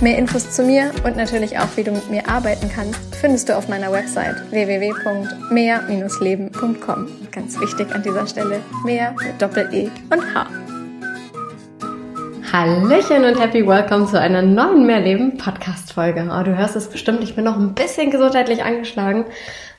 Mehr Infos zu mir und natürlich auch, wie du mit mir arbeiten kannst, findest du auf meiner Website www.mehr-leben.com. Ganz wichtig an dieser Stelle, mehr mit Doppel-E und H. Hallöchen und happy welcome zu einer neuen Mehrleben Podcast Folge. Oh, du hörst es bestimmt, ich bin noch ein bisschen gesundheitlich angeschlagen,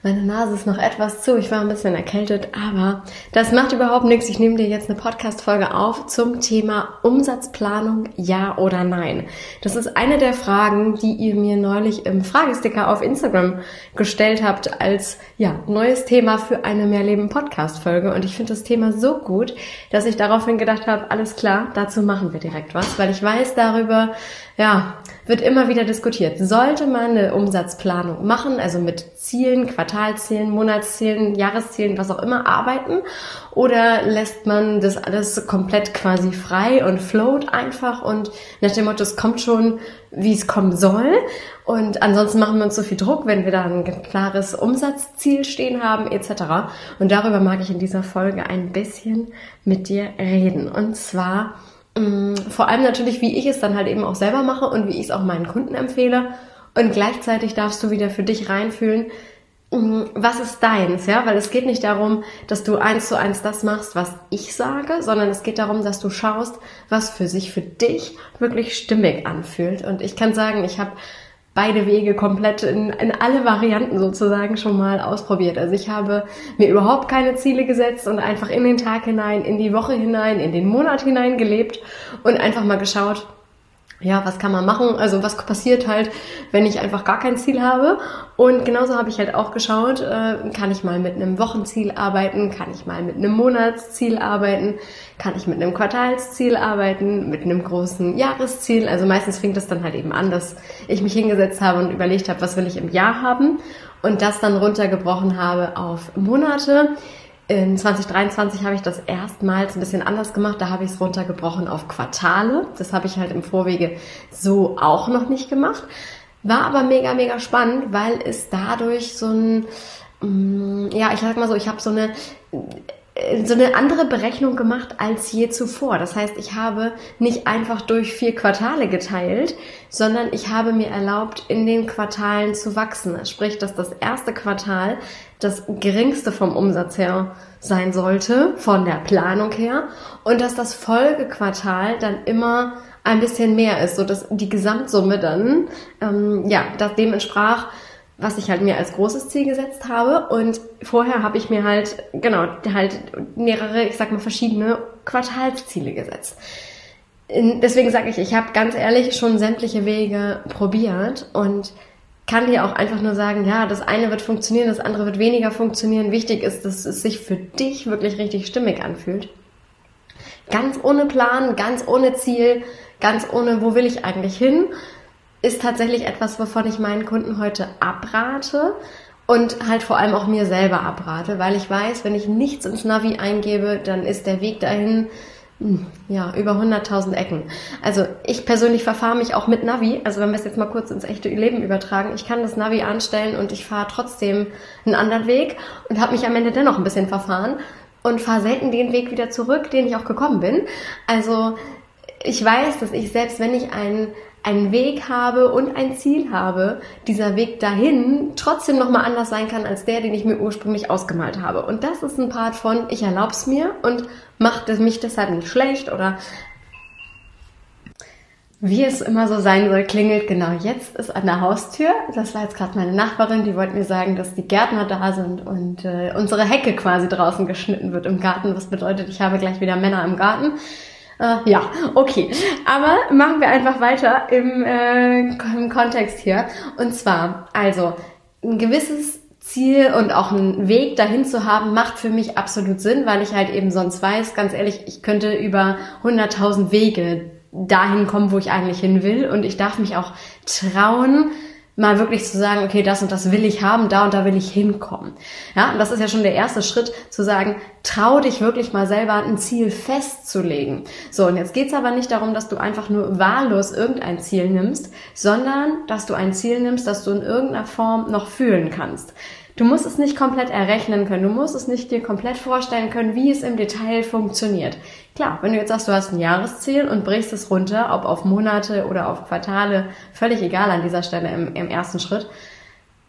meine Nase ist noch etwas zu. Ich war ein bisschen erkältet, aber das macht überhaupt nichts. Ich nehme dir jetzt eine Podcast-Folge auf zum Thema Umsatzplanung, ja oder nein. Das ist eine der Fragen, die ihr mir neulich im Fragesticker auf Instagram gestellt habt als, ja, neues Thema für eine Mehrleben Podcast-Folge. Und ich finde das Thema so gut, dass ich daraufhin gedacht habe, alles klar, dazu machen wir direkt was, weil ich weiß darüber, ja, wird immer wieder diskutiert. Sollte man eine Umsatzplanung machen, also mit Zielen, Quartalzielen, Monatszielen, Jahreszielen, was auch immer arbeiten? Oder lässt man das alles komplett quasi frei und float einfach und nach dem Motto, es kommt schon, wie es kommen soll? Und ansonsten machen wir uns so viel Druck, wenn wir da ein klares Umsatzziel stehen haben, etc. Und darüber mag ich in dieser Folge ein bisschen mit dir reden. Und zwar, Mm, vor allem natürlich, wie ich es dann halt eben auch selber mache und wie ich es auch meinen Kunden empfehle. Und gleichzeitig darfst du wieder für dich reinfühlen, was ist deins, ja? Weil es geht nicht darum, dass du eins zu eins das machst, was ich sage, sondern es geht darum, dass du schaust, was für sich für dich wirklich stimmig anfühlt. Und ich kann sagen, ich habe beide Wege komplett in, in alle Varianten sozusagen schon mal ausprobiert. Also ich habe mir überhaupt keine Ziele gesetzt und einfach in den Tag hinein, in die Woche hinein, in den Monat hinein gelebt und einfach mal geschaut, ja, was kann man machen? Also was passiert halt, wenn ich einfach gar kein Ziel habe? Und genauso habe ich halt auch geschaut, äh, kann ich mal mit einem Wochenziel arbeiten, kann ich mal mit einem Monatsziel arbeiten, kann ich mit einem Quartalsziel arbeiten, mit einem großen Jahresziel. Also meistens fing das dann halt eben an, dass ich mich hingesetzt habe und überlegt habe, was will ich im Jahr haben und das dann runtergebrochen habe auf Monate in 2023 habe ich das erstmals ein bisschen anders gemacht. Da habe ich es runtergebrochen auf Quartale. Das habe ich halt im Vorwege so auch noch nicht gemacht. War aber mega, mega spannend, weil es dadurch so ein, mm, ja, ich sag mal so, ich habe so eine so eine andere Berechnung gemacht als je zuvor. Das heißt, ich habe nicht einfach durch vier Quartale geteilt, sondern ich habe mir erlaubt, in den Quartalen zu wachsen. Sprich, dass das erste Quartal das geringste vom Umsatz her sein sollte, von der Planung her, und dass das Folgequartal dann immer ein bisschen mehr ist, so dass die Gesamtsumme dann ähm, ja das dem entsprach, was ich halt mir als großes Ziel gesetzt habe. Und vorher habe ich mir halt, genau, halt mehrere, ich sag mal, verschiedene Quartalsziele gesetzt. Deswegen sage ich, ich habe ganz ehrlich schon sämtliche Wege probiert und kann dir auch einfach nur sagen, ja, das eine wird funktionieren, das andere wird weniger funktionieren. Wichtig ist, dass es sich für dich wirklich richtig stimmig anfühlt. Ganz ohne Plan, ganz ohne Ziel, ganz ohne, wo will ich eigentlich hin, ist tatsächlich etwas, wovon ich meinen Kunden heute abrate und halt vor allem auch mir selber abrate, weil ich weiß, wenn ich nichts ins Navi eingebe, dann ist der Weg dahin hm, ja, über 100.000 Ecken. Also ich persönlich verfahre mich auch mit Navi. Also wenn wir es jetzt mal kurz ins echte Leben übertragen, ich kann das Navi anstellen und ich fahre trotzdem einen anderen Weg und habe mich am Ende dennoch ein bisschen verfahren und fahre selten den Weg wieder zurück, den ich auch gekommen bin. Also ich weiß, dass ich selbst wenn ich einen einen Weg habe und ein Ziel habe, dieser Weg dahin trotzdem nochmal anders sein kann als der, den ich mir ursprünglich ausgemalt habe. Und das ist ein Part von, ich erlaub's mir und macht mich deshalb nicht schlecht oder wie es immer so sein soll, klingelt genau jetzt ist an der Haustür. Das war jetzt gerade meine Nachbarin, die wollte mir sagen, dass die Gärtner da sind und äh, unsere Hecke quasi draußen geschnitten wird im Garten. Was bedeutet, ich habe gleich wieder Männer im Garten. Äh, ja, okay. Aber machen wir einfach weiter im, äh, im Kontext hier. Und zwar, also, ein gewisses Ziel und auch einen Weg dahin zu haben, macht für mich absolut Sinn, weil ich halt eben sonst weiß, ganz ehrlich, ich könnte über 100.000 Wege dahin kommen, wo ich eigentlich hin will. Und ich darf mich auch trauen, mal wirklich zu sagen, okay, das und das will ich haben, da und da will ich hinkommen. Ja, und das ist ja schon der erste Schritt, zu sagen, trau dich wirklich mal selber ein Ziel festzulegen. So, und jetzt geht's aber nicht darum, dass du einfach nur wahllos irgendein Ziel nimmst, sondern dass du ein Ziel nimmst, das du in irgendeiner Form noch fühlen kannst. Du musst es nicht komplett errechnen können, du musst es nicht dir komplett vorstellen können, wie es im Detail funktioniert. Klar, wenn du jetzt sagst, du hast ein Jahresziel und brichst es runter, ob auf Monate oder auf Quartale, völlig egal an dieser Stelle im, im ersten Schritt,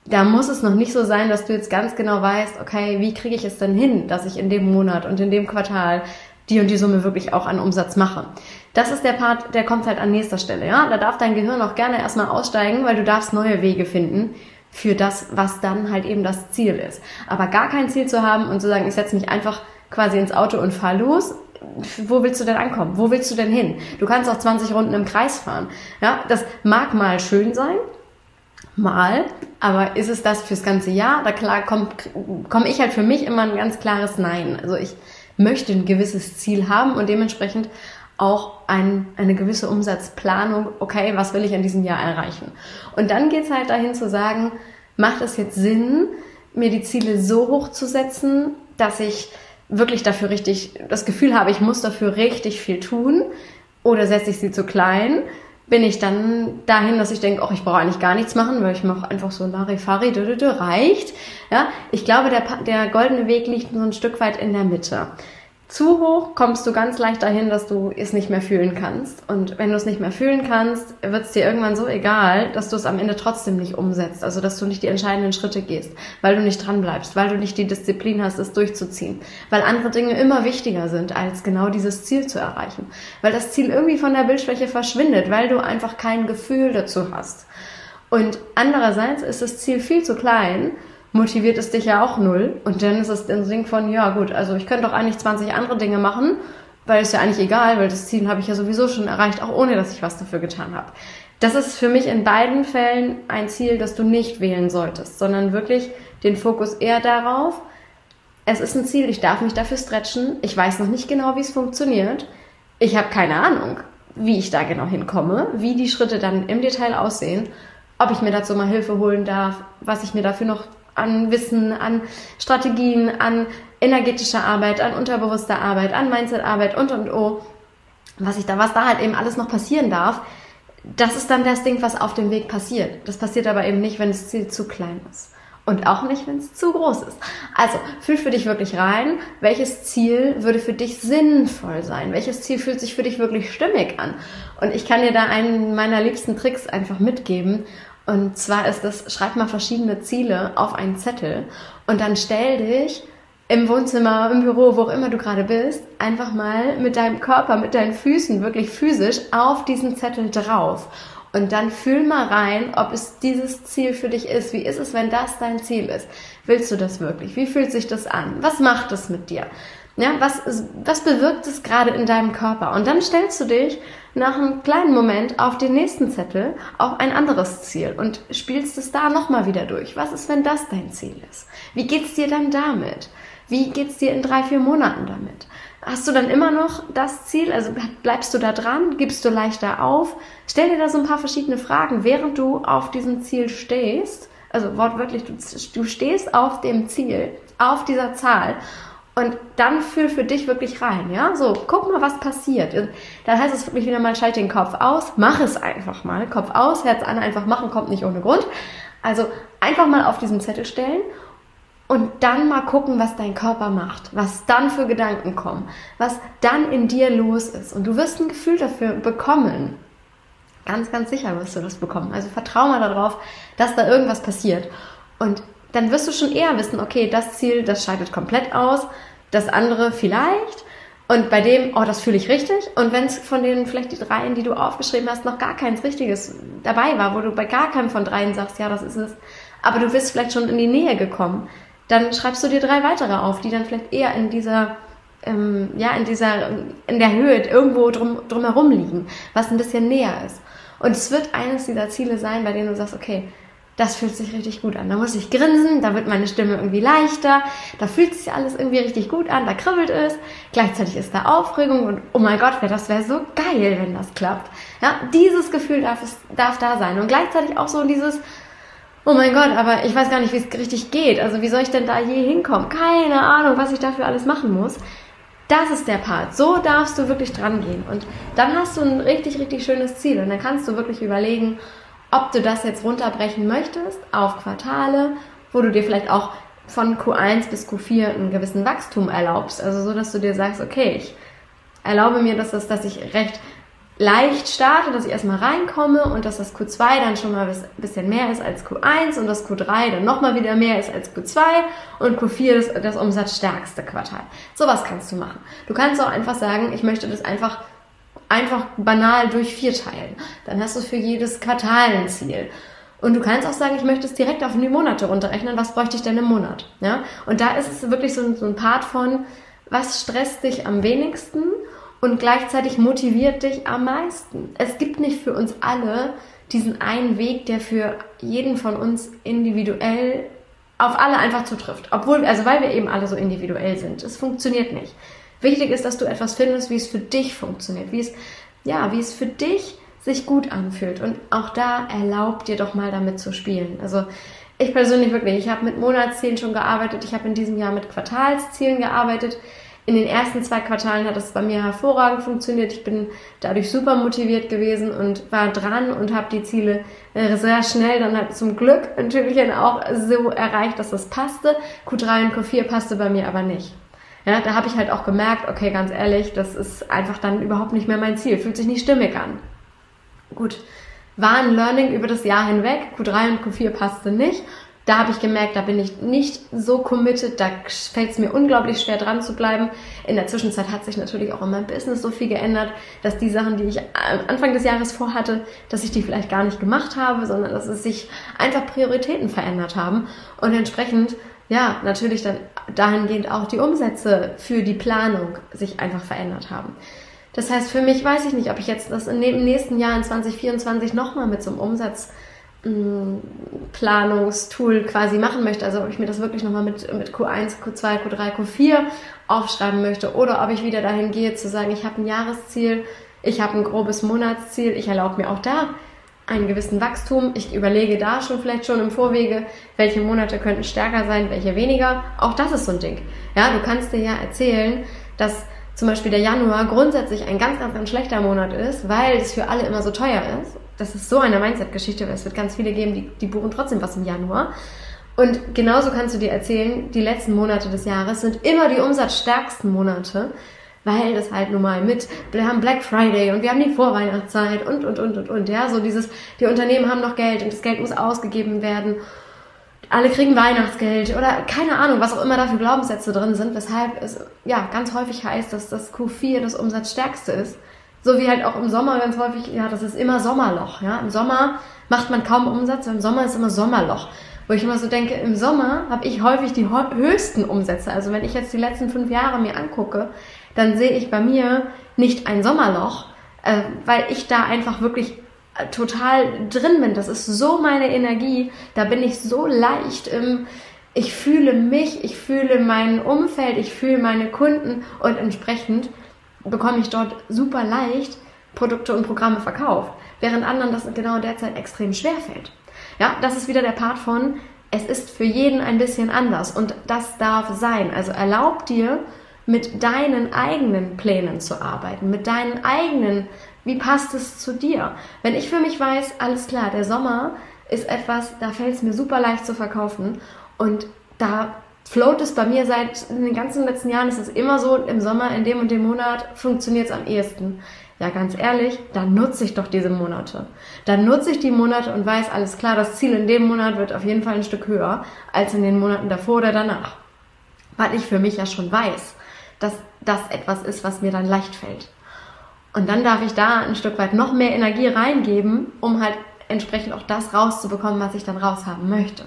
da muss es noch nicht so sein, dass du jetzt ganz genau weißt, okay, wie kriege ich es denn hin, dass ich in dem Monat und in dem Quartal die und die Summe wirklich auch an Umsatz mache. Das ist der Part, der kommt halt an nächster Stelle, ja. Da darf dein Gehirn auch gerne erstmal aussteigen, weil du darfst neue Wege finden für das, was dann halt eben das Ziel ist. Aber gar kein Ziel zu haben und zu sagen, ich setze mich einfach quasi ins Auto und fahr los, wo willst du denn ankommen? Wo willst du denn hin? Du kannst auch 20 Runden im Kreis fahren. Ja, das mag mal schön sein, mal, aber ist es das fürs ganze Jahr? Da klar komme komm ich halt für mich immer ein ganz klares Nein. Also ich möchte ein gewisses Ziel haben und dementsprechend auch ein, eine gewisse Umsatzplanung, okay, was will ich in diesem Jahr erreichen? Und dann geht's halt dahin zu sagen, macht es jetzt Sinn, mir die Ziele so hoch zu setzen, dass ich wirklich dafür richtig das Gefühl habe, ich muss dafür richtig viel tun oder setze ich sie zu klein, bin ich dann dahin, dass ich denke, ach, ich brauche eigentlich gar nichts machen, weil ich mache einfach so Larifari, reicht. Ja, ich glaube, der, der goldene Weg liegt so ein Stück weit in der Mitte. Zu hoch kommst du ganz leicht dahin, dass du es nicht mehr fühlen kannst. Und wenn du es nicht mehr fühlen kannst, wird es dir irgendwann so egal, dass du es am Ende trotzdem nicht umsetzt. Also dass du nicht die entscheidenden Schritte gehst, weil du nicht dran bleibst, weil du nicht die Disziplin hast, es durchzuziehen. Weil andere Dinge immer wichtiger sind, als genau dieses Ziel zu erreichen. Weil das Ziel irgendwie von der Bildschwäche verschwindet, weil du einfach kein Gefühl dazu hast. Und andererseits ist das Ziel viel zu klein motiviert es dich ja auch null. Und dann ist es Ding von, ja gut, also ich könnte doch eigentlich 20 andere Dinge machen, weil es ja eigentlich egal, weil das Ziel habe ich ja sowieso schon erreicht, auch ohne dass ich was dafür getan habe. Das ist für mich in beiden Fällen ein Ziel, das du nicht wählen solltest, sondern wirklich den Fokus eher darauf, es ist ein Ziel, ich darf mich dafür stretchen, ich weiß noch nicht genau, wie es funktioniert, ich habe keine Ahnung, wie ich da genau hinkomme, wie die Schritte dann im Detail aussehen, ob ich mir dazu mal Hilfe holen darf, was ich mir dafür noch an Wissen, an Strategien, an energetischer Arbeit, an unterbewusster Arbeit, an Mindset-Arbeit und und oh, was ich da, was da halt eben alles noch passieren darf, das ist dann das Ding, was auf dem Weg passiert. Das passiert aber eben nicht, wenn das Ziel zu klein ist. Und auch nicht, wenn es zu groß ist. Also, fühl für dich wirklich rein, welches Ziel würde für dich sinnvoll sein? Welches Ziel fühlt sich für dich wirklich stimmig an? Und ich kann dir da einen meiner liebsten Tricks einfach mitgeben. Und zwar ist das, schreib mal verschiedene Ziele auf einen Zettel und dann stell dich im Wohnzimmer, im Büro, wo auch immer du gerade bist, einfach mal mit deinem Körper, mit deinen Füßen wirklich physisch auf diesen Zettel drauf. Und dann fühl mal rein, ob es dieses Ziel für dich ist. Wie ist es, wenn das dein Ziel ist? Willst du das wirklich? Wie fühlt sich das an? Was macht es mit dir? Ja, was, was bewirkt es gerade in deinem Körper? Und dann stellst du dich nach einem kleinen Moment auf den nächsten Zettel auf ein anderes Ziel und spielst es da nochmal wieder durch. Was ist, wenn das dein Ziel ist? Wie geht's dir dann damit? Wie geht's dir in drei, vier Monaten damit? Hast du dann immer noch das Ziel? Also bleibst du da dran? Gibst du leichter auf? Stell dir da so ein paar verschiedene Fragen, während du auf diesem Ziel stehst. Also wortwörtlich, du, du stehst auf dem Ziel, auf dieser Zahl und dann fühl für dich wirklich rein, ja? So, guck mal, was passiert. Dann heißt es wirklich wieder mal, schalt den Kopf aus, mach es einfach mal. Kopf aus, Herz an, einfach machen, kommt nicht ohne Grund. Also einfach mal auf diesen Zettel stellen und dann mal gucken, was dein Körper macht, was dann für Gedanken kommen, was dann in dir los ist. Und du wirst ein Gefühl dafür bekommen. Ganz, ganz sicher wirst du das bekommen. Also vertrau mal darauf, dass da irgendwas passiert. Und dann wirst du schon eher wissen, okay, das Ziel, das scheidet komplett aus, das andere vielleicht. Und bei dem, oh, das fühle ich richtig. Und wenn es von den vielleicht die dreien, die du aufgeschrieben hast, noch gar keins Richtiges dabei war, wo du bei gar keinem von dreien sagst, ja, das ist es, aber du bist vielleicht schon in die Nähe gekommen, dann schreibst du dir drei weitere auf, die dann vielleicht eher in dieser, ähm, ja, in dieser, in der Höhe irgendwo drum, drumherum liegen, was ein bisschen näher ist. Und es wird eines dieser Ziele sein, bei denen du sagst, okay, das fühlt sich richtig gut an. Da muss ich grinsen, da wird meine Stimme irgendwie leichter, da fühlt sich alles irgendwie richtig gut an, da kribbelt es. Gleichzeitig ist da Aufregung und oh mein Gott, das wäre so geil, wenn das klappt. Ja, dieses Gefühl darf, es, darf da sein und gleichzeitig auch so dieses, oh mein Gott, aber ich weiß gar nicht, wie es richtig geht. Also wie soll ich denn da je hinkommen? Keine Ahnung, was ich dafür alles machen muss. Das ist der Part. So darfst du wirklich dran gehen. Und dann hast du ein richtig, richtig schönes Ziel. Und dann kannst du wirklich überlegen, ob du das jetzt runterbrechen möchtest auf Quartale, wo du dir vielleicht auch von Q1 bis Q4 einen gewissen Wachstum erlaubst. Also so, dass du dir sagst, okay, ich erlaube mir, dass, das, dass ich recht leicht starte, dass ich erstmal reinkomme und dass das Q2 dann schon mal ein bisschen mehr ist als Q1 und das Q3 dann nochmal wieder mehr ist als Q2 und Q4 das, das umsatzstärkste Quartal. Sowas kannst du machen. Du kannst auch einfach sagen, ich möchte das einfach einfach banal durch vier teilen. Dann hast du für jedes Quartal ein Ziel. Und du kannst auch sagen, ich möchte es direkt auf die Monate runterrechnen. Was bräuchte ich denn im Monat? Ja? Und da ist es wirklich so so ein Part von, was stresst dich am wenigsten und gleichzeitig motiviert dich am meisten. Es gibt nicht für uns alle diesen einen Weg, der für jeden von uns individuell auf alle einfach zutrifft. Obwohl, also weil wir eben alle so individuell sind. Es funktioniert nicht. Wichtig ist, dass du etwas findest, wie es für dich funktioniert, wie es, ja, wie es für dich sich gut anfühlt. Und auch da erlaubt dir doch mal damit zu spielen. Also ich persönlich wirklich, ich habe mit Monatszielen schon gearbeitet, ich habe in diesem Jahr mit Quartalszielen gearbeitet. In den ersten zwei Quartalen hat es bei mir hervorragend funktioniert. Ich bin dadurch super motiviert gewesen und war dran und habe die Ziele äh, sehr schnell dann halt zum Glück natürlich auch so erreicht, dass das passte. Q3 und Q4 passte bei mir aber nicht. Ja, da habe ich halt auch gemerkt, okay, ganz ehrlich, das ist einfach dann überhaupt nicht mehr mein Ziel, fühlt sich nicht stimmig an. Gut, war ein Learning über das Jahr hinweg, Q3 und Q4 passte nicht. Da habe ich gemerkt, da bin ich nicht so committed, da fällt es mir unglaublich schwer dran zu bleiben. In der Zwischenzeit hat sich natürlich auch in meinem Business so viel geändert, dass die Sachen, die ich Anfang des Jahres vorhatte, dass ich die vielleicht gar nicht gemacht habe, sondern dass es sich einfach Prioritäten verändert haben. Und entsprechend ja, natürlich dann dahingehend auch die Umsätze für die Planung sich einfach verändert haben. Das heißt, für mich weiß ich nicht, ob ich jetzt das im nächsten Jahr in 2024 nochmal mit so einem Umsatz Planungstool quasi machen möchte, also ob ich mir das wirklich nochmal mit, mit Q1, Q2, Q3, Q4 aufschreiben möchte oder ob ich wieder dahin gehe zu sagen, ich habe ein Jahresziel, ich habe ein grobes Monatsziel, ich erlaube mir auch da einen gewissen Wachstum. Ich überlege da schon vielleicht schon im Vorwege, welche Monate könnten stärker sein, welche weniger. Auch das ist so ein Ding. Ja, du kannst dir ja erzählen, dass zum Beispiel der Januar grundsätzlich ein ganz, ganz, ganz schlechter Monat ist, weil es für alle immer so teuer ist das ist so eine Mindset-Geschichte, weil es wird ganz viele geben, die, die buchen trotzdem was im Januar. Und genauso kannst du dir erzählen, die letzten Monate des Jahres sind immer die umsatzstärksten Monate, weil das halt nun mal mit, wir haben Black Friday und wir haben die Vorweihnachtszeit und, und, und, und, und, ja, so dieses, die Unternehmen haben noch Geld und das Geld muss ausgegeben werden. Alle kriegen Weihnachtsgeld oder keine Ahnung, was auch immer da für Glaubenssätze drin sind, weshalb es ja ganz häufig heißt, dass das Q4 das Umsatzstärkste ist. So wie halt auch im Sommer ganz häufig, ja, das ist immer Sommerloch. Ja? Im Sommer macht man kaum Umsatz, im Sommer ist immer Sommerloch. Wo ich immer so denke, im Sommer habe ich häufig die höchsten Umsätze. Also wenn ich jetzt die letzten fünf Jahre mir angucke, dann sehe ich bei mir nicht ein Sommerloch, äh, weil ich da einfach wirklich äh, total drin bin. Das ist so meine Energie. Da bin ich so leicht im, ich fühle mich, ich fühle mein Umfeld, ich fühle meine Kunden und entsprechend bekomme ich dort super leicht Produkte und Programme verkauft, während anderen das genau derzeit extrem schwer fällt. Ja, das ist wieder der Part von, es ist für jeden ein bisschen anders und das darf sein. Also erlaub dir, mit deinen eigenen Plänen zu arbeiten, mit deinen eigenen, wie passt es zu dir? Wenn ich für mich weiß, alles klar, der Sommer ist etwas, da fällt es mir super leicht zu verkaufen und da float es bei mir seit den ganzen letzten Jahren, ist es immer so, im Sommer, in dem und dem Monat funktioniert es am ehesten. Ja, ganz ehrlich, dann nutze ich doch diese Monate. Dann nutze ich die Monate und weiß, alles klar, das Ziel in dem Monat wird auf jeden Fall ein Stück höher als in den Monaten davor oder danach. Weil ich für mich ja schon weiß, dass das etwas ist, was mir dann leicht fällt. Und dann darf ich da ein Stück weit noch mehr Energie reingeben, um halt entsprechend auch das rauszubekommen, was ich dann raushaben möchte.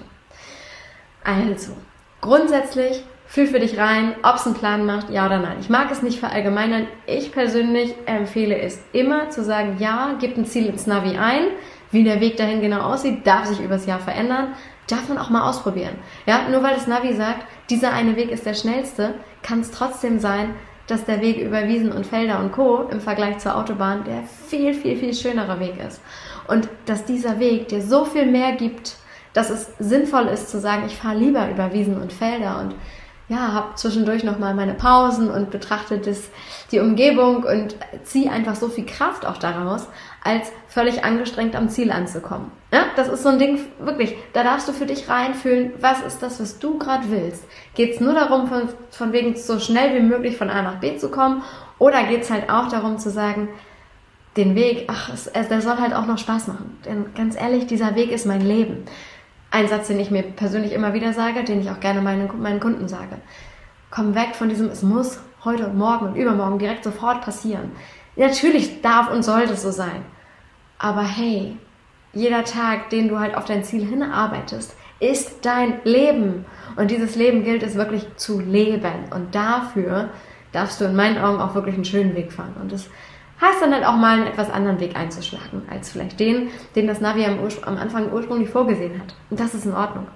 Also, Grundsätzlich fühl für dich rein, ob es einen Plan macht, ja oder nein. Ich mag es nicht verallgemeinern. Ich persönlich empfehle es immer zu sagen, ja, gib ein Ziel ins Navi ein. Wie der Weg dahin genau aussieht, darf sich übers Jahr verändern. Darf man auch mal ausprobieren. Ja, nur weil das Navi sagt, dieser eine Weg ist der schnellste, kann es trotzdem sein, dass der Weg über Wiesen und Felder und Co. im Vergleich zur Autobahn der viel, viel, viel schönere Weg ist. Und dass dieser Weg dir so viel mehr gibt, dass es sinnvoll ist zu sagen, ich fahre lieber über Wiesen und Felder und ja, habe zwischendurch nochmal meine Pausen und betrachte das, die Umgebung und ziehe einfach so viel Kraft auch daraus, als völlig angestrengt am Ziel anzukommen. Ja, das ist so ein Ding, wirklich, da darfst du für dich reinfühlen, was ist das, was du gerade willst. Geht es nur darum, von, von wegen so schnell wie möglich von A nach B zu kommen oder geht es halt auch darum zu sagen, den Weg, ach, der soll halt auch noch Spaß machen. Denn ganz ehrlich, dieser Weg ist mein Leben. Ein Satz, den ich mir persönlich immer wieder sage, den ich auch gerne meinen, meinen Kunden sage. Komm weg von diesem, es muss heute morgen und übermorgen direkt sofort passieren. Natürlich darf und sollte es so sein. Aber hey, jeder Tag, den du halt auf dein Ziel hinarbeitest, ist dein Leben. Und dieses Leben gilt es wirklich zu leben. Und dafür darfst du in meinen Augen auch wirklich einen schönen Weg fahren. Und das heißt dann halt auch mal einen etwas anderen Weg einzuschlagen, als vielleicht den, den das Navi am, am Anfang ursprünglich vorgesehen hat. Und das ist in Ordnung.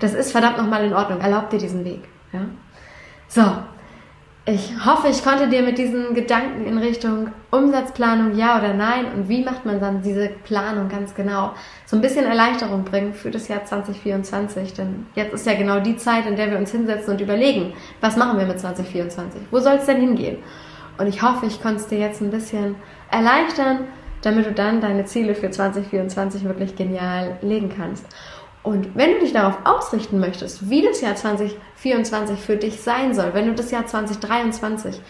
Das ist verdammt nochmal in Ordnung. Erlaub dir diesen Weg. Ja? So. Ich hoffe, ich konnte dir mit diesen Gedanken in Richtung Umsatzplanung ja oder nein und wie macht man dann diese Planung ganz genau so ein bisschen Erleichterung bringen für das Jahr 2024. Denn jetzt ist ja genau die Zeit, in der wir uns hinsetzen und überlegen, was machen wir mit 2024? Wo soll es denn hingehen? Und ich hoffe, ich konnte es dir jetzt ein bisschen erleichtern, damit du dann deine Ziele für 2024 wirklich genial legen kannst. Und wenn du dich darauf ausrichten möchtest, wie das Jahr 2024 für dich sein soll, wenn du das Jahr 2023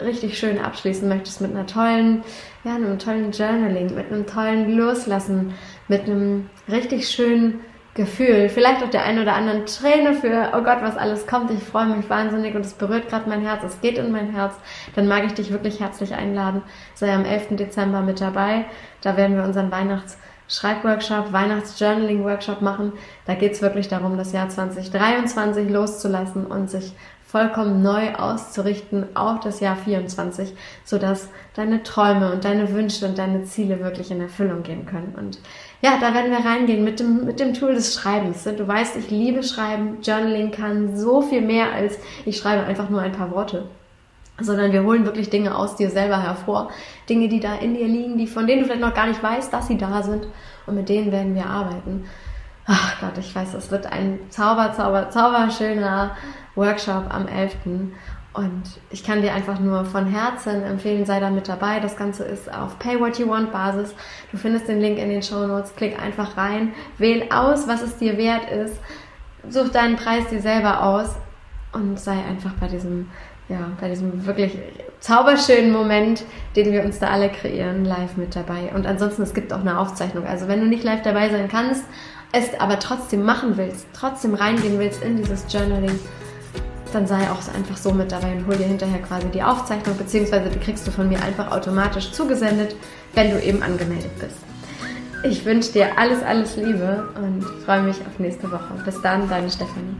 richtig schön abschließen möchtest mit einer tollen, ja, einem tollen Journaling, mit einem tollen Loslassen, mit einem richtig schönen Gefühl, vielleicht auch der ein oder anderen Träne für, oh Gott, was alles kommt, ich freue mich wahnsinnig und es berührt gerade mein Herz, es geht in mein Herz, dann mag ich dich wirklich herzlich einladen. Sei am 11. Dezember mit dabei. Da werden wir unseren Weihnachts-Schreibworkshop, Weihnachts-Journaling-Workshop machen. Da geht es wirklich darum, das Jahr 2023 loszulassen und sich vollkommen neu auszurichten auf das Jahr 24, sodass deine Träume und deine Wünsche und deine Ziele wirklich in Erfüllung gehen können. Und ja, da werden wir reingehen mit dem, mit dem Tool des Schreibens. Du weißt, ich liebe Schreiben. Journaling kann so viel mehr als ich schreibe einfach nur ein paar Worte. Sondern wir holen wirklich Dinge aus dir selber hervor. Dinge, die da in dir liegen, die, von denen du vielleicht noch gar nicht weißt, dass sie da sind. Und mit denen werden wir arbeiten. Ach Gott, ich weiß, es wird ein zauber, zauber, zauberschöner Workshop am 11. Und ich kann dir einfach nur von Herzen empfehlen, sei da mit dabei. Das Ganze ist auf Pay What You Want Basis. Du findest den Link in den Show Notes. Klick einfach rein, wähl aus, was es dir wert ist. Such deinen Preis dir selber aus und sei einfach bei diesem, ja, bei diesem wirklich zauberschönen Moment, den wir uns da alle kreieren, live mit dabei. Und ansonsten, es gibt auch eine Aufzeichnung. Also wenn du nicht live dabei sein kannst, es aber trotzdem machen willst, trotzdem reingehen willst in dieses Journaling, dann sei auch einfach so mit dabei und hol dir hinterher quasi die Aufzeichnung, beziehungsweise die kriegst du von mir einfach automatisch zugesendet, wenn du eben angemeldet bist. Ich wünsche dir alles, alles Liebe und freue mich auf nächste Woche. Bis dann, deine Stefanie.